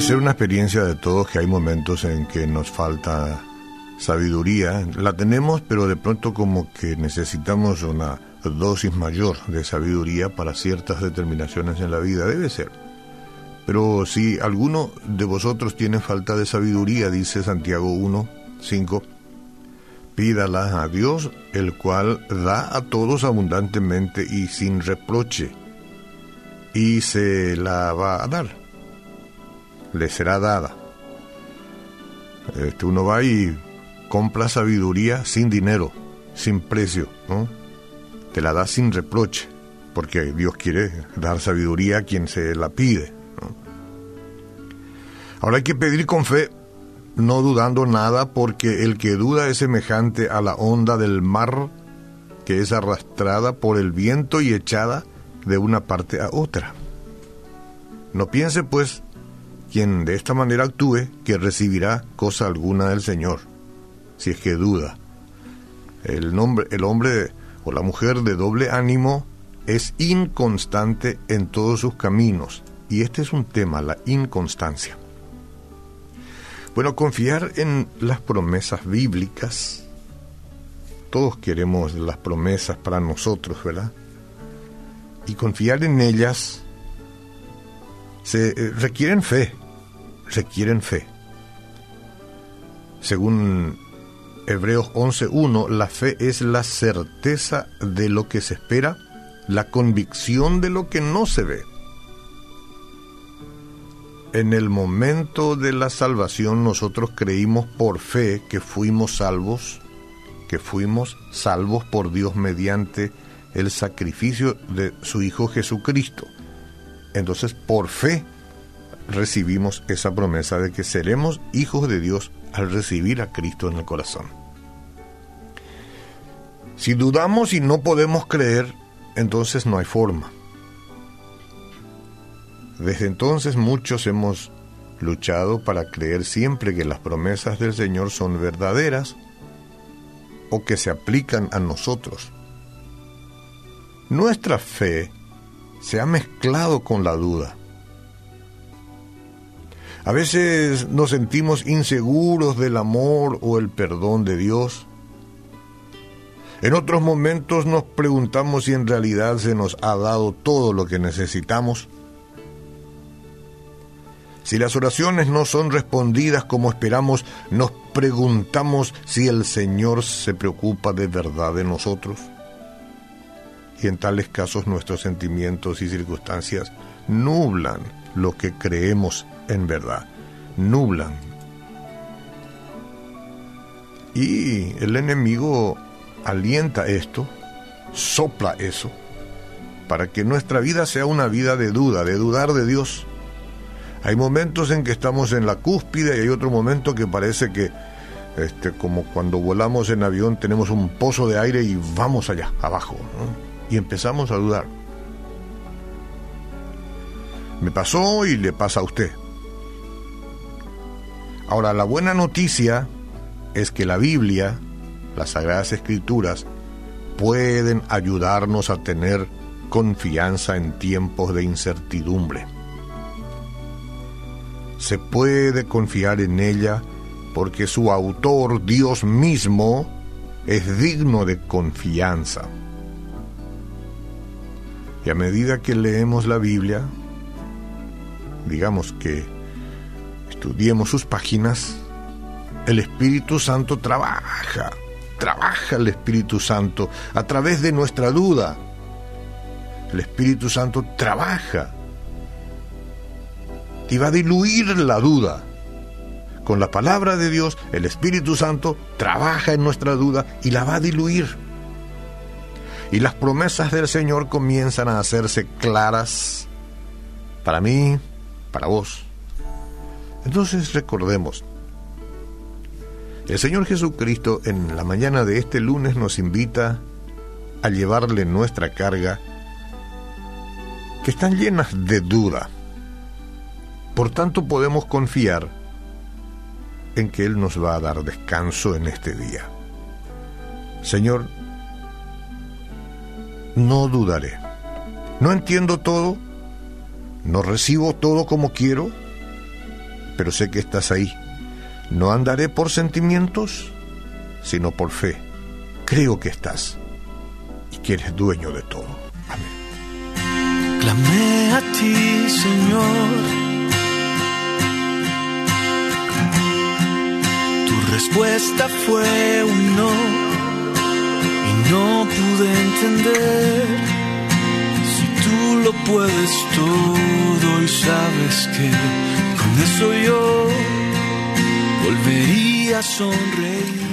Debe ser una experiencia de todos que hay momentos en que nos falta sabiduría. La tenemos, pero de pronto como que necesitamos una dosis mayor de sabiduría para ciertas determinaciones en la vida. Debe ser. Pero si alguno de vosotros tiene falta de sabiduría, dice Santiago 1, 5, pídala a Dios, el cual da a todos abundantemente y sin reproche, y se la va a dar, le será dada. Este, uno va y compra sabiduría sin dinero, sin precio, ¿no? Te la da sin reproche, porque Dios quiere dar sabiduría a quien se la pide. Ahora hay que pedir con fe, no dudando nada, porque el que duda es semejante a la onda del mar que es arrastrada por el viento y echada de una parte a otra. No piense, pues, quien de esta manera actúe, que recibirá cosa alguna del Señor, si es que duda. El, nombre, el hombre o la mujer de doble ánimo es inconstante en todos sus caminos. Y este es un tema, la inconstancia. Bueno, confiar en las promesas bíblicas. Todos queremos las promesas para nosotros, ¿verdad? Y confiar en ellas se eh, requieren fe, requieren fe. Según Hebreos 11.1, la fe es la certeza de lo que se espera, la convicción de lo que no se ve en el momento de la salvación nosotros creímos por fe que fuimos salvos, que fuimos salvos por Dios mediante el sacrificio de su Hijo Jesucristo. Entonces, por fe recibimos esa promesa de que seremos hijos de Dios al recibir a Cristo en el corazón. Si dudamos y no podemos creer, entonces no hay forma. Desde entonces muchos hemos luchado para creer siempre que las promesas del Señor son verdaderas o que se aplican a nosotros. Nuestra fe se ha mezclado con la duda. A veces nos sentimos inseguros del amor o el perdón de Dios. En otros momentos nos preguntamos si en realidad se nos ha dado todo lo que necesitamos. Si las oraciones no son respondidas como esperamos, nos preguntamos si el Señor se preocupa de verdad de nosotros. Y en tales casos nuestros sentimientos y circunstancias nublan lo que creemos en verdad, nublan. Y el enemigo alienta esto, sopla eso, para que nuestra vida sea una vida de duda, de dudar de Dios hay momentos en que estamos en la cúspide y hay otro momento que parece que, este, como cuando volamos en avión, tenemos un pozo de aire y vamos allá, abajo. Y empezamos a dudar. Me pasó y le pasa a usted. Ahora, la buena noticia es que la Biblia, las Sagradas Escrituras, pueden ayudarnos a tener confianza en tiempos de incertidumbre se puede confiar en ella porque su autor, Dios mismo, es digno de confianza. Y a medida que leemos la Biblia, digamos que estudiemos sus páginas, el Espíritu Santo trabaja, trabaja el Espíritu Santo a través de nuestra duda. El Espíritu Santo trabaja y va a diluir la duda. Con la palabra de Dios, el Espíritu Santo trabaja en nuestra duda y la va a diluir. Y las promesas del Señor comienzan a hacerse claras para mí, para vos. Entonces recordemos, el Señor Jesucristo en la mañana de este lunes nos invita a llevarle nuestra carga que están llenas de duda por tanto podemos confiar en que Él nos va a dar descanso en este día. Señor, no dudaré. No entiendo todo, no recibo todo como quiero, pero sé que estás ahí. No andaré por sentimientos, sino por fe. Creo que estás y que eres dueño de todo. Amén. Clamé a ti, Señor. Tu respuesta fue un no y no pude entender si tú lo puedes todo y sabes que eso yo volvería a sonreír.